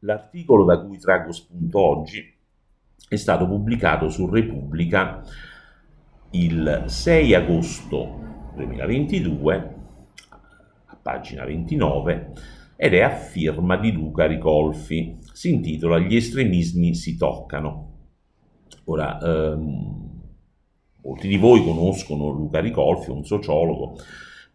L'articolo da cui traggo spunto oggi è stato pubblicato su Repubblica il 6 agosto 2022, a pagina 29, ed è a firma di Luca Ricolfi. Si intitola Gli estremismi si toccano. Ora, ehm, molti di voi conoscono Luca Ricolfi, un sociologo,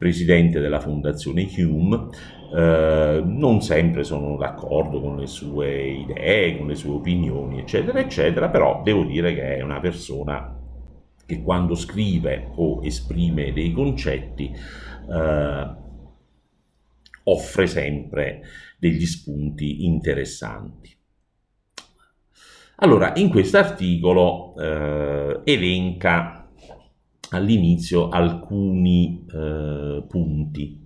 presidente della Fondazione Hume, eh, non sempre sono d'accordo con le sue idee, con le sue opinioni, eccetera, eccetera, però devo dire che è una persona che quando scrive o esprime dei concetti eh, offre sempre degli spunti interessanti. Allora, in questo articolo eh, elenca all'inizio alcuni eh, punti.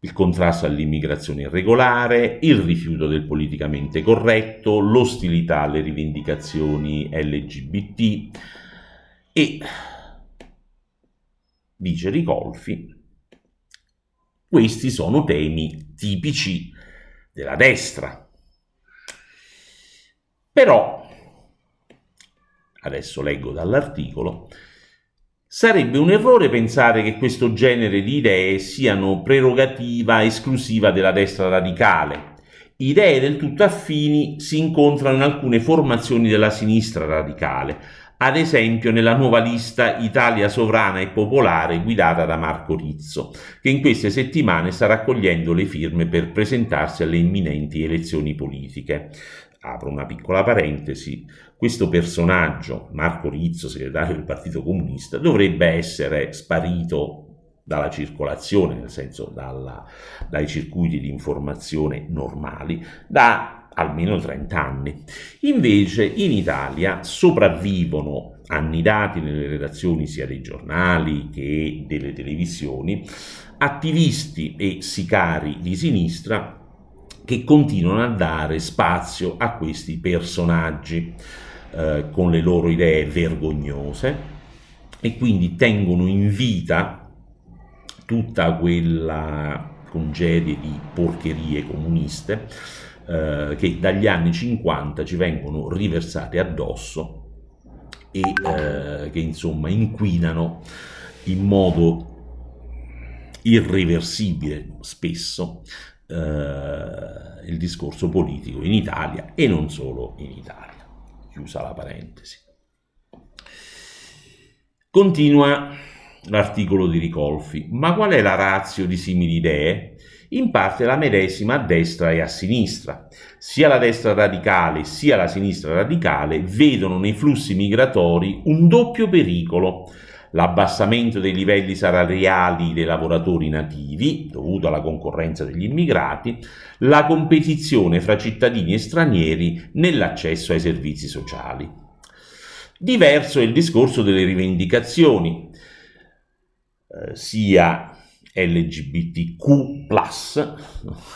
Il contrasto all'immigrazione irregolare, il rifiuto del politicamente corretto, l'ostilità alle rivendicazioni LGBT e, dice Ricolfi, questi sono temi tipici della destra. Però, adesso leggo dall'articolo, Sarebbe un errore pensare che questo genere di idee siano prerogativa esclusiva della destra radicale. Idee del tutto affini si incontrano in alcune formazioni della sinistra radicale, ad esempio nella nuova lista Italia Sovrana e Popolare guidata da Marco Rizzo, che in queste settimane sta raccogliendo le firme per presentarsi alle imminenti elezioni politiche apro una piccola parentesi, questo personaggio, Marco Rizzo, segretario del Partito Comunista, dovrebbe essere sparito dalla circolazione, nel senso dalla, dai circuiti di informazione normali, da almeno 30 anni. Invece in Italia sopravvivono annidati nelle redazioni sia dei giornali che delle televisioni, attivisti e sicari di sinistra che continuano a dare spazio a questi personaggi eh, con le loro idee vergognose e quindi tengono in vita tutta quella congerie di porcherie comuniste eh, che dagli anni 50 ci vengono riversate addosso e eh, che insomma inquinano in modo irreversibile spesso eh, il discorso politico in Italia e non solo in Italia. Chiusa la parentesi. Continua l'articolo di Ricolfi. Ma qual è la razio di simili idee? In parte la medesima a destra e a sinistra. Sia la destra radicale sia la sinistra radicale vedono nei flussi migratori un doppio pericolo l'abbassamento dei livelli salariali dei lavoratori nativi, dovuto alla concorrenza degli immigrati, la competizione fra cittadini e stranieri nell'accesso ai servizi sociali. Diverso è il discorso delle rivendicazioni, eh, sia LGBTQ,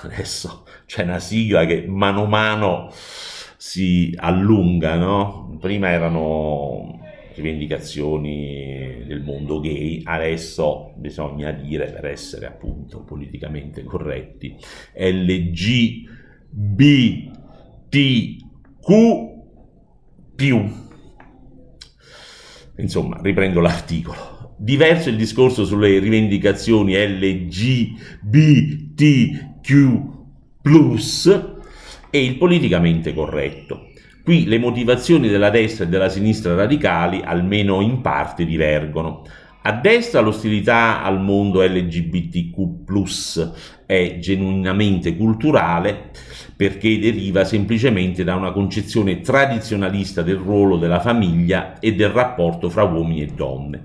adesso c'è una sigla che mano a mano si allunga, no? Prima erano rivendicazioni del mondo gay, adesso bisogna dire, per essere appunto politicamente corretti, LGBTQ. Insomma, riprendo l'articolo. Diverso il discorso sulle rivendicazioni LGBTQ e il politicamente corretto. Qui le motivazioni della destra e della sinistra radicali almeno in parte divergono. A destra l'ostilità al mondo LGBTQ è genuinamente culturale perché deriva semplicemente da una concezione tradizionalista del ruolo della famiglia e del rapporto fra uomini e donne.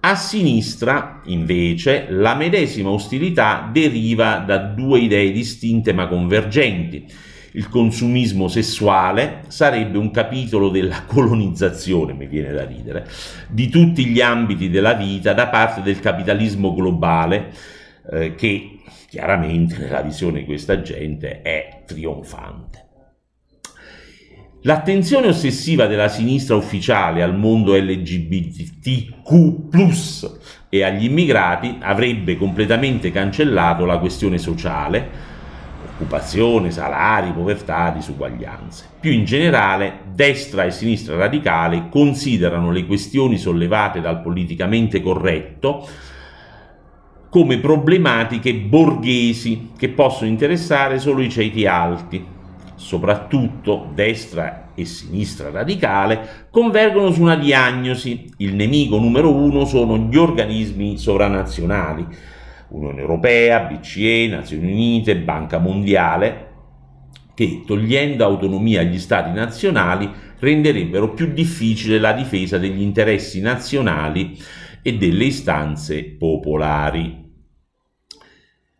A sinistra, invece, la medesima ostilità deriva da due idee distinte ma convergenti il consumismo sessuale sarebbe un capitolo della colonizzazione, mi viene da ridere, di tutti gli ambiti della vita da parte del capitalismo globale eh, che chiaramente nella visione di questa gente è trionfante. L'attenzione ossessiva della sinistra ufficiale al mondo LGBTQ e agli immigrati avrebbe completamente cancellato la questione sociale, occupazione, salari, povertà, disuguaglianze. Più in generale, destra e sinistra radicale considerano le questioni sollevate dal politicamente corretto come problematiche borghesi che possono interessare solo i ceti alti. Soprattutto destra e sinistra radicale convergono su una diagnosi. Il nemico numero uno sono gli organismi sovranazionali, Unione Europea, BCE, Nazioni Unite, Banca Mondiale, che togliendo autonomia agli stati nazionali renderebbero più difficile la difesa degli interessi nazionali e delle istanze popolari.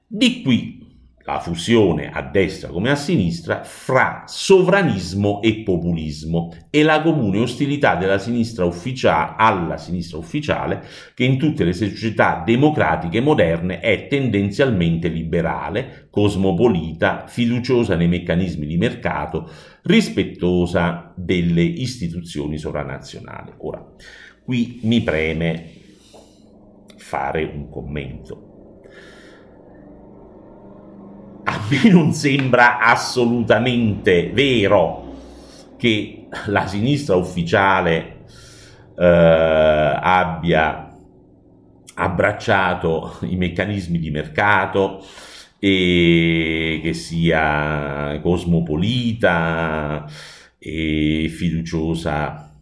Di qui la fusione a destra come a sinistra fra sovranismo e populismo e la comune ostilità della sinistra ufficiale alla sinistra ufficiale che in tutte le società democratiche moderne è tendenzialmente liberale, cosmopolita, fiduciosa nei meccanismi di mercato, rispettosa delle istituzioni sovranazionali. Ora, qui mi preme fare un commento a me non sembra assolutamente vero che la sinistra ufficiale eh, abbia abbracciato i meccanismi di mercato e che sia cosmopolita e fiduciosa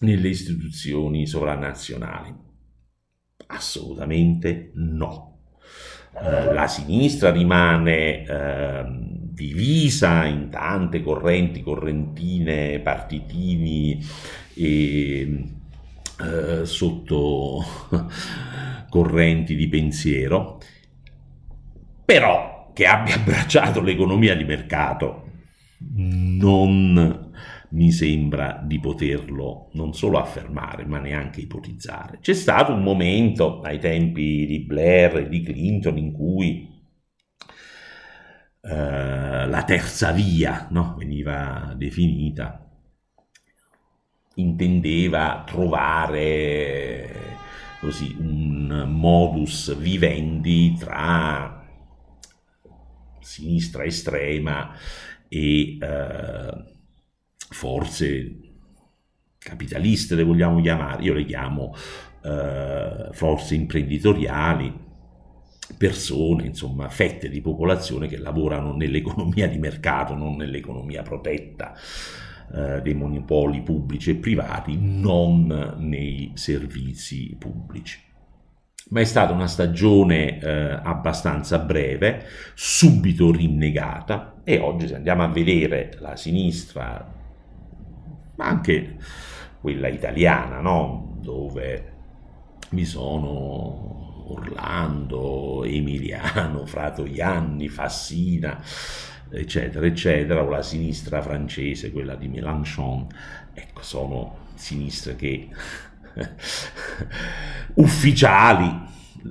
nelle istituzioni sovranazionali. Assolutamente no. Eh, la sinistra rimane eh, divisa in tante correnti, correntine, partitini e eh, sotto correnti di pensiero, però che abbia abbracciato l'economia di mercato non mi sembra di poterlo non solo affermare, ma neanche ipotizzare. C'è stato un momento ai tempi di Blair e di Clinton in cui eh, la terza via no, veniva definita, intendeva trovare così un modus vivendi tra sinistra estrema e eh, forze capitaliste, le vogliamo chiamare, io le chiamo eh, forze imprenditoriali, persone, insomma, fette di popolazione che lavorano nell'economia di mercato, non nell'economia protetta eh, dei monopoli pubblici e privati, non nei servizi pubblici. Ma è stata una stagione eh, abbastanza breve, subito rinnegata e oggi se andiamo a vedere la sinistra ma anche quella italiana, no? dove vi sono Orlando, Emiliano, Fratoianni, Fassina, eccetera, eccetera, o la sinistra francese, quella di Mélenchon, ecco, sono sinistre che ufficiali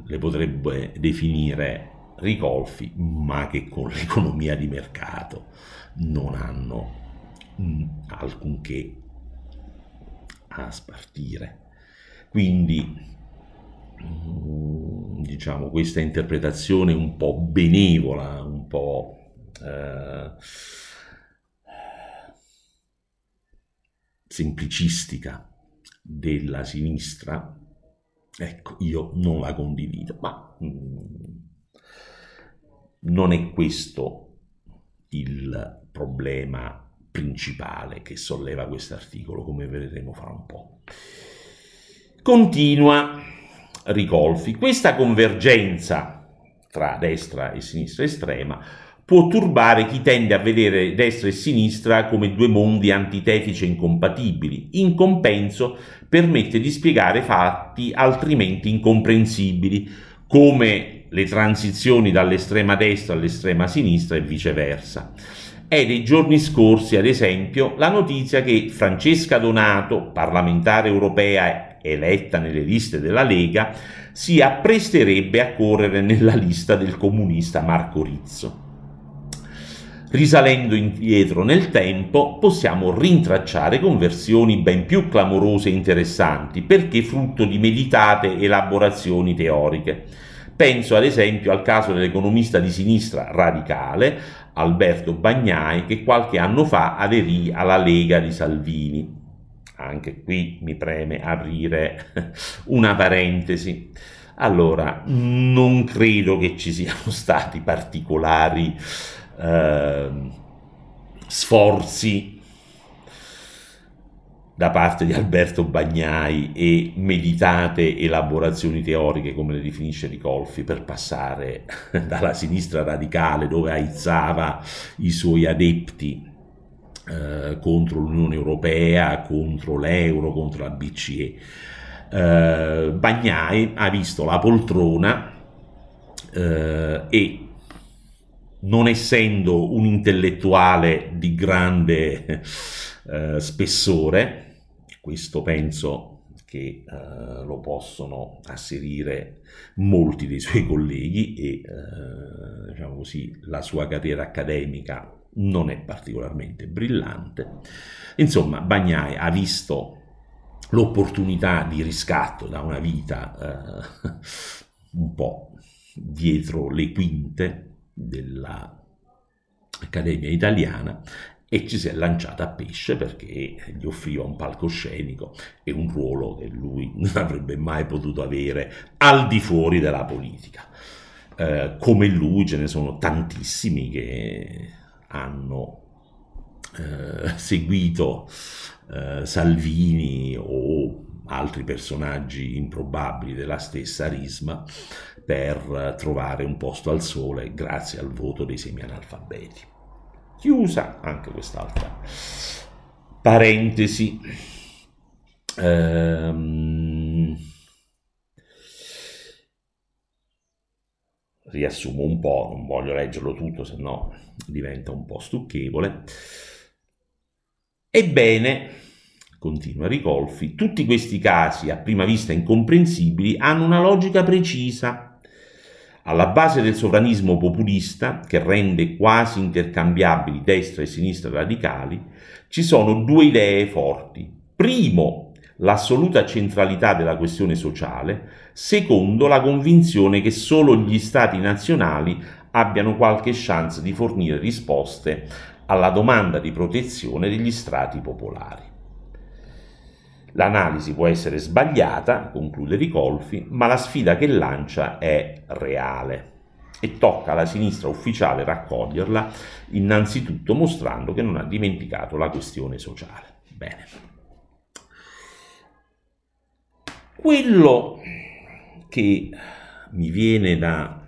le potrebbe definire ricolfi, ma che con l'economia di mercato non hanno alcunché a spartire. Quindi, mh, diciamo, questa interpretazione un po' benevola, un po' eh, semplicistica della sinistra, ecco, io non la condivido, ma mh, non è questo il problema principale che solleva questo articolo, come vedremo fra un po'. Continua Ricolfi. Questa convergenza tra destra e sinistra estrema può turbare chi tende a vedere destra e sinistra come due mondi antitetici e incompatibili. In compenso permette di spiegare fatti altrimenti incomprensibili, come le transizioni dall'estrema destra all'estrema sinistra e viceversa. È dei giorni scorsi, ad esempio, la notizia che Francesca Donato, parlamentare europea eletta nelle liste della Lega, si appresterebbe a correre nella lista del comunista Marco Rizzo. Risalendo indietro nel tempo, possiamo rintracciare conversioni ben più clamorose e interessanti, perché frutto di meditate elaborazioni teoriche. Penso ad esempio al caso dell'economista di sinistra radicale Alberto Bagnai, che qualche anno fa aderì alla Lega di Salvini. Anche qui mi preme aprire una parentesi. Allora, non credo che ci siano stati particolari eh, sforzi da parte di Alberto Bagnai e meditate elaborazioni teoriche, come le definisce Ricolfi, per passare dalla sinistra radicale dove aizzava i suoi adepti eh, contro l'Unione Europea, contro l'euro, contro la BCE. Eh, Bagnai ha visto la poltrona eh, e non essendo un intellettuale di grande eh, spessore, questo penso che eh, lo possono asserire molti dei suoi colleghi e eh, diciamo così, la sua carriera accademica non è particolarmente brillante. Insomma, Bagnai ha visto l'opportunità di riscatto da una vita eh, un po' dietro le quinte dell'Accademia Italiana e ci si è lanciata a pesce perché gli offriva un palcoscenico e un ruolo che lui non avrebbe mai potuto avere al di fuori della politica. Eh, come lui ce ne sono tantissimi che hanno eh, seguito eh, Salvini o altri personaggi improbabili della stessa Risma per trovare un posto al sole grazie al voto dei semi-analfabeti. Chiusa anche quest'altra parentesi. Ehm, riassumo un po', non voglio leggerlo tutto, se no diventa un po' stucchevole. Ebbene, continua Ricolfi, tutti questi casi, a prima vista incomprensibili, hanno una logica precisa alla base del sovranismo populista, che rende quasi intercambiabili destra e sinistra radicali, ci sono due idee forti. Primo, l'assoluta centralità della questione sociale, secondo la convinzione che solo gli stati nazionali abbiano qualche chance di fornire risposte alla domanda di protezione degli strati popolari. L'analisi può essere sbagliata, conclude Ricolfi, ma la sfida che lancia è reale e tocca alla sinistra ufficiale raccoglierla, innanzitutto mostrando che non ha dimenticato la questione sociale. Bene. Quello che mi viene da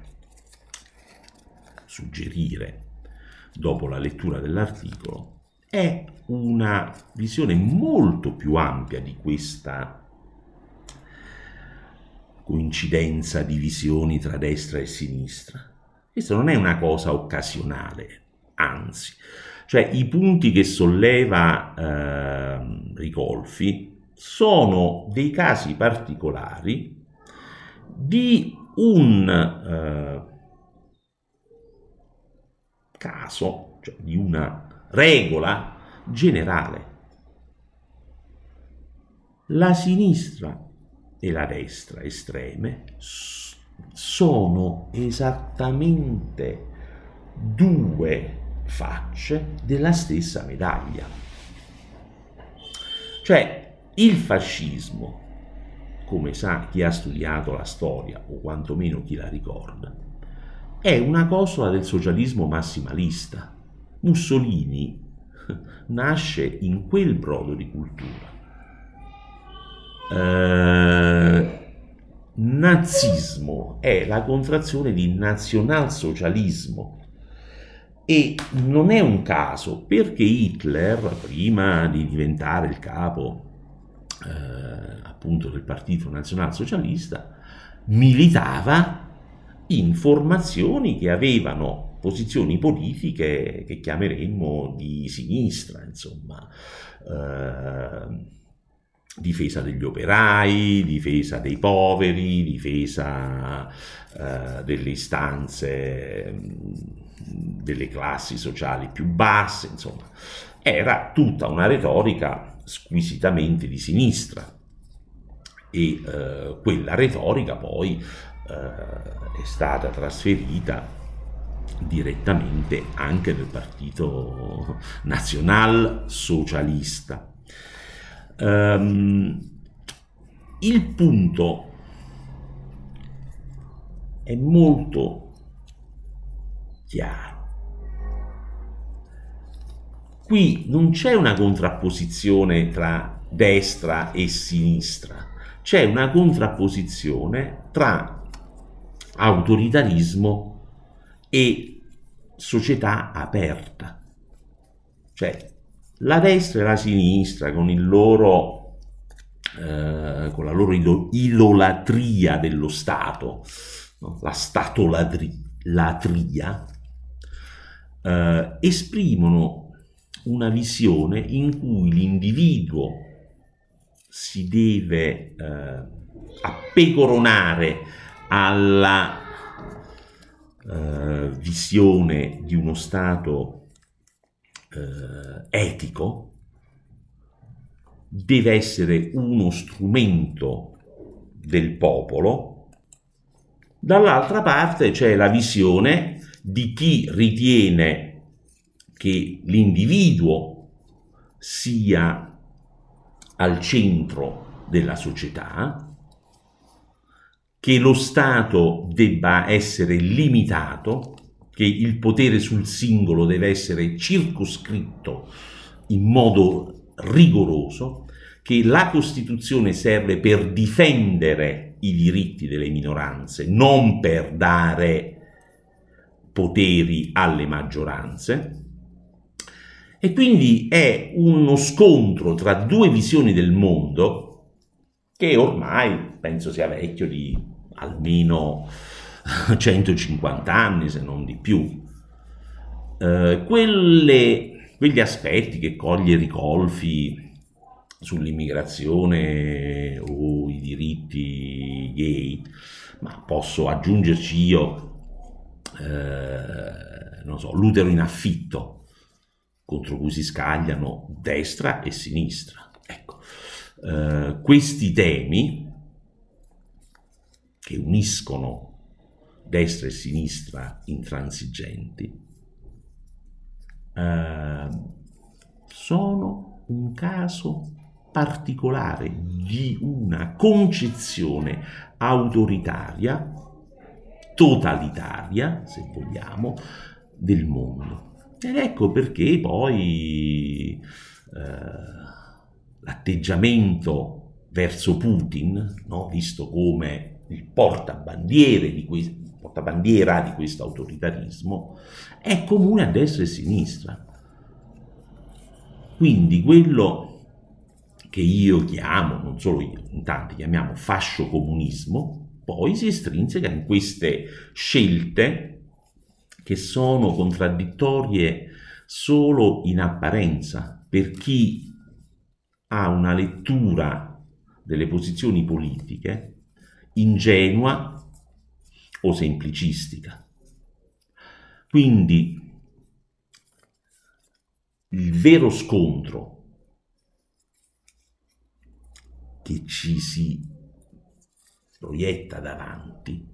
suggerire dopo la lettura dell'articolo è una visione molto più ampia di questa coincidenza di visioni tra destra e sinistra. Questa non è una cosa occasionale, anzi, cioè i punti che solleva eh, Ricolfi sono dei casi particolari di un eh, caso, cioè di una regola generale. La sinistra e la destra estreme sono esattamente due facce della stessa medaglia. Cioè il fascismo, come sa chi ha studiato la storia o quantomeno chi la ricorda, è una cosola del socialismo massimalista Mussolini nasce in quel brodo di cultura. Eh, nazismo è la contrazione di nazionalsocialismo e non è un caso perché Hitler, prima di diventare il capo eh, appunto del partito nazionalsocialista, militava in formazioni che avevano posizioni politiche che chiameremmo di sinistra, insomma, eh, difesa degli operai, difesa dei poveri, difesa eh, delle istanze delle classi sociali più basse, insomma, era tutta una retorica squisitamente di sinistra e eh, quella retorica poi eh, è stata trasferita direttamente anche nel partito nazional-socialista. Um, il punto è molto chiaro. Qui non c'è una contrapposizione tra destra e sinistra, c'è una contrapposizione tra autoritarismo e società aperta. Cioè la destra e la sinistra con il loro eh, con la loro idolatria dello Stato, no? la statolatria, eh, esprimono una visione in cui l'individuo si deve eh, appecoronare alla eh, visione di uno Stato eh, etico, deve essere uno strumento del popolo, dall'altra parte c'è la visione di chi ritiene che l'individuo sia al centro della società, che lo Stato debba essere limitato, che il potere sul singolo deve essere circoscritto in modo rigoroso, che la Costituzione serve per difendere i diritti delle minoranze, non per dare poteri alle maggioranze, e quindi è uno scontro tra due visioni del mondo che ormai penso sia vecchio di almeno 150 anni, se non di più. Eh, quelle, quegli aspetti che coglie Ricolfi sull'immigrazione o i diritti gay, ma posso aggiungerci io, eh, non so, l'utero in affitto, contro cui si scagliano destra e sinistra. Ecco, eh, questi temi che uniscono destra e sinistra intransigenti eh, sono un caso particolare di una concezione autoritaria, totalitaria, se vogliamo, del mondo. Ed ecco perché poi eh, l'atteggiamento verso Putin, no, visto come il portabandiere di, que- portabandiera di questo autoritarismo, è comune a destra e a sinistra. Quindi quello che io chiamo, non solo io, in tanti chiamiamo fascio comunismo, poi si estrinseca in queste scelte che sono contraddittorie solo in apparenza per chi ha una lettura delle posizioni politiche ingenua o semplicistica. Quindi il vero scontro che ci si proietta davanti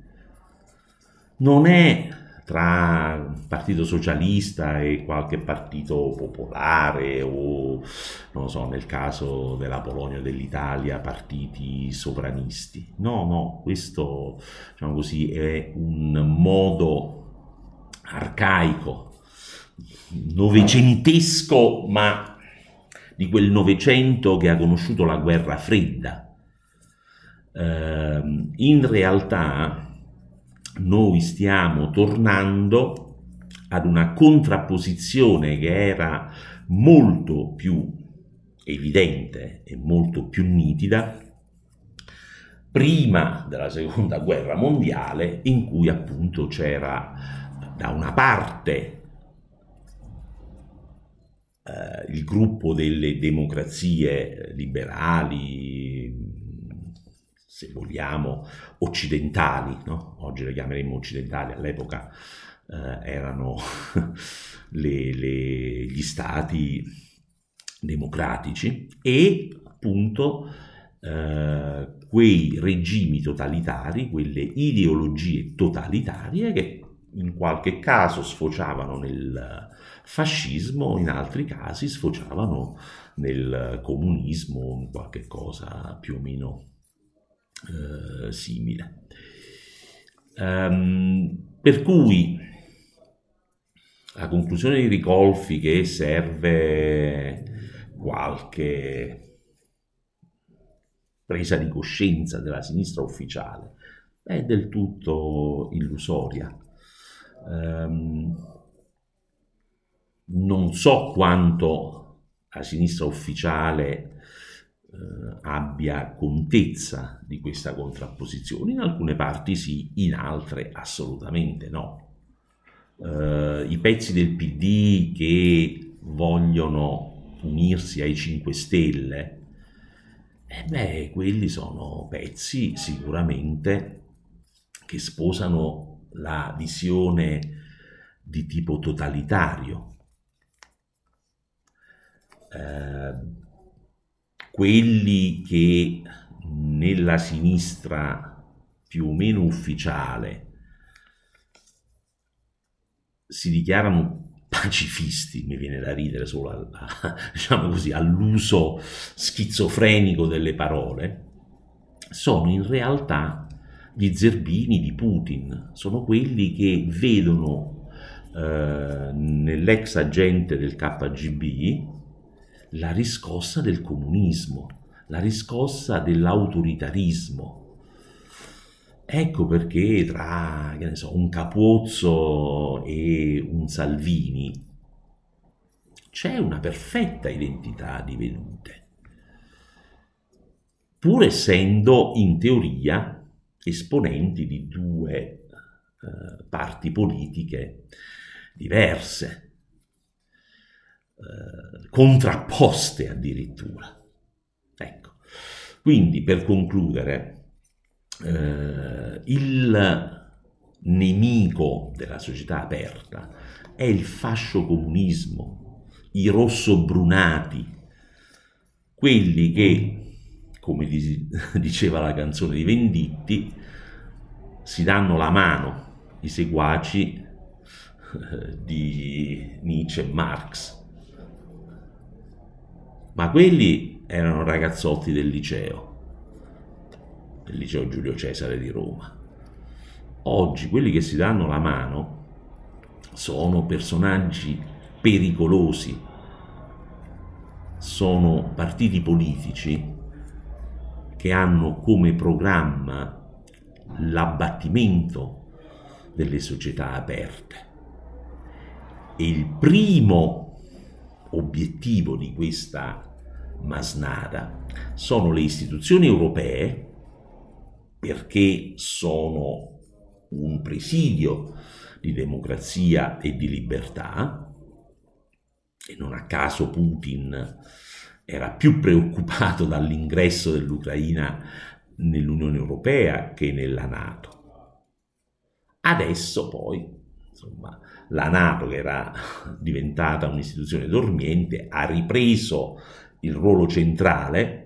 non è tra Partito Socialista e qualche partito popolare o, non so, nel caso della Polonia o dell'Italia, partiti sovranisti. No, no, questo, diciamo così, è un modo arcaico, novecentesco, ma di quel Novecento che ha conosciuto la guerra fredda. Eh, in realtà noi stiamo tornando ad una contrapposizione che era molto più evidente e molto più nitida prima della seconda guerra mondiale in cui appunto c'era da una parte eh, il gruppo delle democrazie liberali se vogliamo, occidentali, no? oggi le chiameremo occidentali, all'epoca eh, erano le, le, gli stati democratici e appunto eh, quei regimi totalitari, quelle ideologie totalitarie che in qualche caso sfociavano nel fascismo, in altri casi sfociavano nel comunismo, in qualche cosa più o meno eh, simile. Um, per cui la conclusione di Ricolfi che serve qualche presa di coscienza della sinistra ufficiale è del tutto illusoria. Um, non so quanto la sinistra ufficiale eh, abbia contezza di questa contrapposizione, in alcune parti sì, in altre assolutamente no. Eh, I pezzi del PD che vogliono unirsi ai 5 Stelle, eh beh, quelli sono pezzi sicuramente che sposano la visione di tipo totalitario. Eh, quelli che nella sinistra più o meno ufficiale si dichiarano pacifisti, mi viene da ridere solo al, diciamo così, all'uso schizofrenico delle parole, sono in realtà gli zerbini di Putin, sono quelli che vedono eh, nell'ex agente del KGB la riscossa del comunismo, la riscossa dell'autoritarismo. Ecco perché tra so, un Capozzo e un Salvini c'è una perfetta identità di vedute, pur essendo in teoria esponenti di due eh, parti politiche diverse, eh, contrapposte addirittura. Ecco. Quindi per concludere, eh, il nemico della società aperta è il fascio comunismo, i rossobrunati, quelli che come diceva la canzone di Venditti, si danno la mano i seguaci di Nietzsche e Marx. Ma quelli erano ragazzotti del liceo, del liceo Giulio Cesare di Roma. Oggi quelli che si danno la mano sono personaggi pericolosi, sono partiti politici che hanno come programma l'abbattimento delle società aperte. E il primo obiettivo di questa masnada sono le istituzioni europee perché sono un presidio di democrazia e di libertà e non a caso Putin era più preoccupato dall'ingresso dell'Ucraina nell'Unione Europea che nella Nato. Adesso poi, insomma, la Nato, che era diventata un'istituzione dormiente, ha ripreso il ruolo centrale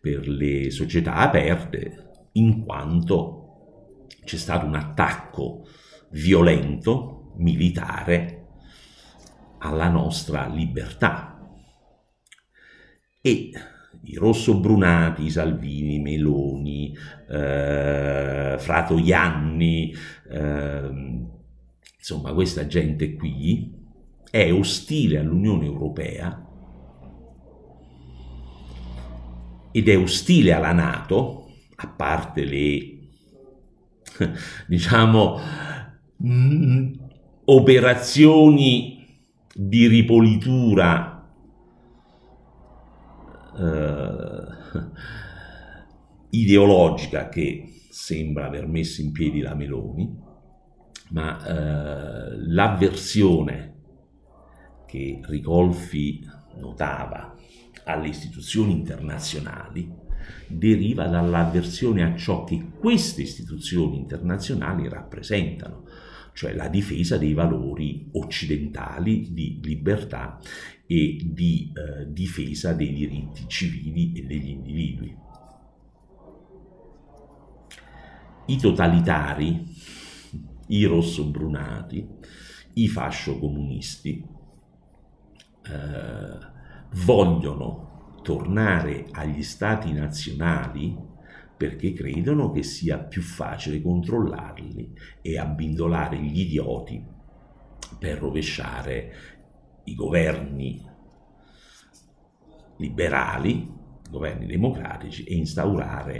per le società aperte in quanto c'è stato un attacco violento, militare, alla nostra libertà, e i rossobrunati, Salvini, Meloni, eh, Fratoianni, eh, insomma questa gente qui è ostile all'Unione Europea ed è ostile alla Nato, a parte le, diciamo, mh, mm, operazioni di ripolitura eh, ideologica che sembra aver messo in piedi la Meloni, ma eh, l'avversione che Ricolfi notava alle istituzioni internazionali deriva dall'avversione a ciò che queste istituzioni internazionali rappresentano, cioè la difesa dei valori occidentali di libertà e di eh, difesa dei diritti civili e degli individui. I totalitari i rossobrunati, i fascio-comunisti eh, vogliono tornare agli stati nazionali perché credono che sia più facile controllarli e abbindolare gli idioti per rovesciare i governi liberali, governi democratici e instaurare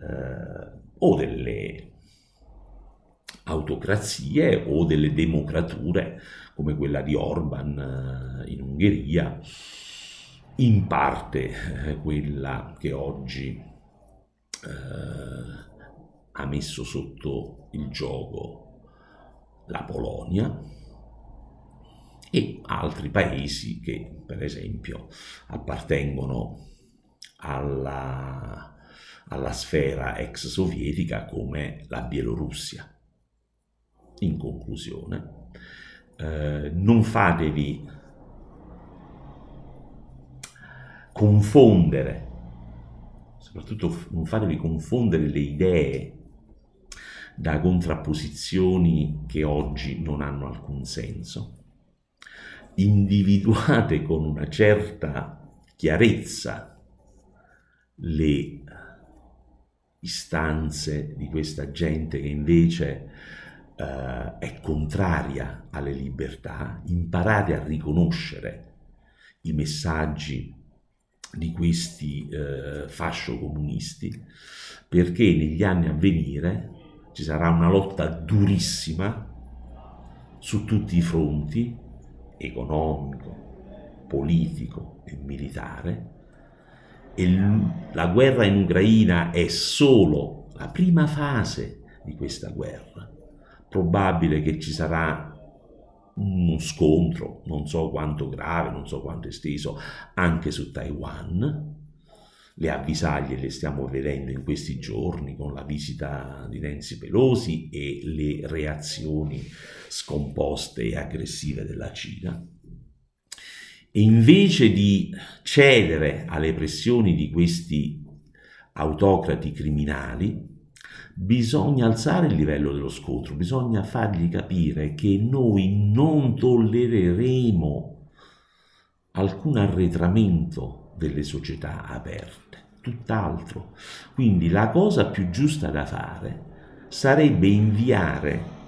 eh, o delle autocrazie o delle democrature come quella di Orban eh, in Ungheria, in parte eh, quella che oggi eh, ha messo sotto il gioco la Polonia e altri paesi che per esempio appartengono alla, alla sfera ex sovietica come la Bielorussia. In conclusione, eh, non fatevi confondere, soprattutto non fatevi confondere le idee da contrapposizioni che oggi non hanno alcun senso. Individuate con una certa chiarezza le istanze di questa gente che invece eh, è contraria alle libertà, imparate a riconoscere i messaggi di questi eh, fascio comunisti, perché negli anni a venire ci sarà una lotta durissima su tutti i fronti, economico, politico e militare, e la guerra in Ucraina è solo la prima fase di questa guerra probabile che ci sarà uno scontro, non so quanto grave, non so quanto esteso, anche su Taiwan. Le avvisaglie le stiamo vedendo in questi giorni con la visita di Nancy Pelosi e le reazioni scomposte e aggressive della Cina. E invece di cedere alle pressioni di questi autocrati criminali, bisogna alzare il livello dello scontro, bisogna fargli capire che noi non tollereremo alcun arretramento delle società aperte, tutt'altro. Quindi la cosa più giusta da fare sarebbe inviare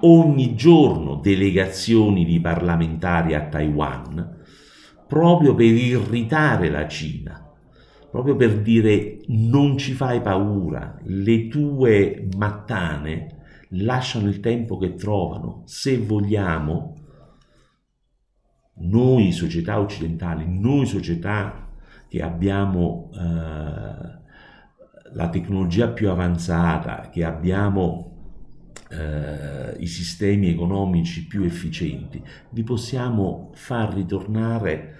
ogni giorno delegazioni di parlamentari a Taiwan proprio per irritare la Cina proprio per dire non ci fai paura, le tue mattane lasciano il tempo che trovano, se vogliamo, noi società occidentali, noi società che abbiamo eh, la tecnologia più avanzata, che abbiamo eh, i sistemi economici più efficienti, vi possiamo far ritornare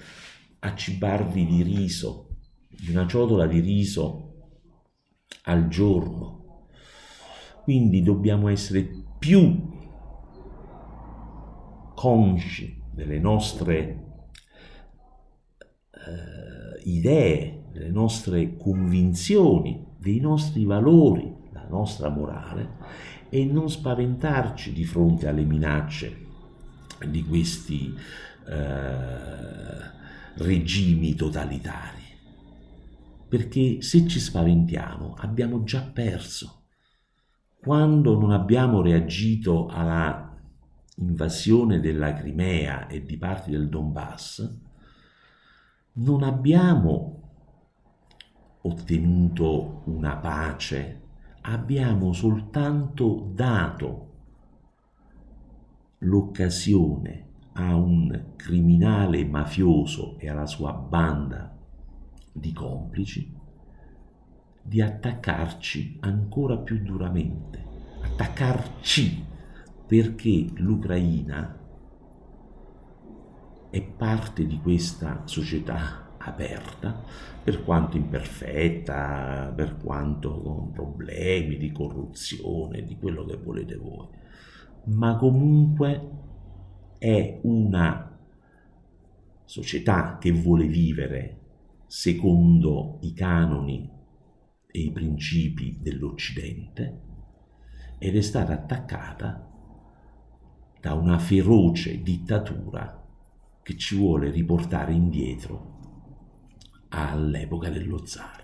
a cibarvi di riso, di una ciotola di riso al giorno. Quindi dobbiamo essere più consci delle nostre eh, idee, delle nostre convinzioni, dei nostri valori, la nostra morale e non spaventarci di fronte alle minacce di questi eh, regimi totalitari perché se ci spaventiamo abbiamo già perso. Quando non abbiamo reagito alla invasione della Crimea e di parti del Donbass, non abbiamo ottenuto una pace, abbiamo soltanto dato l'occasione a un criminale mafioso e alla sua banda di complici di attaccarci ancora più duramente, attaccarci perché l'Ucraina è parte di questa società aperta, per quanto imperfetta, per quanto con problemi di corruzione, di quello che volete voi, ma comunque è una società che vuole vivere secondo i canoni e i principi dell'Occidente, ed è stata attaccata da una feroce dittatura che ci vuole riportare indietro all'epoca dello zar.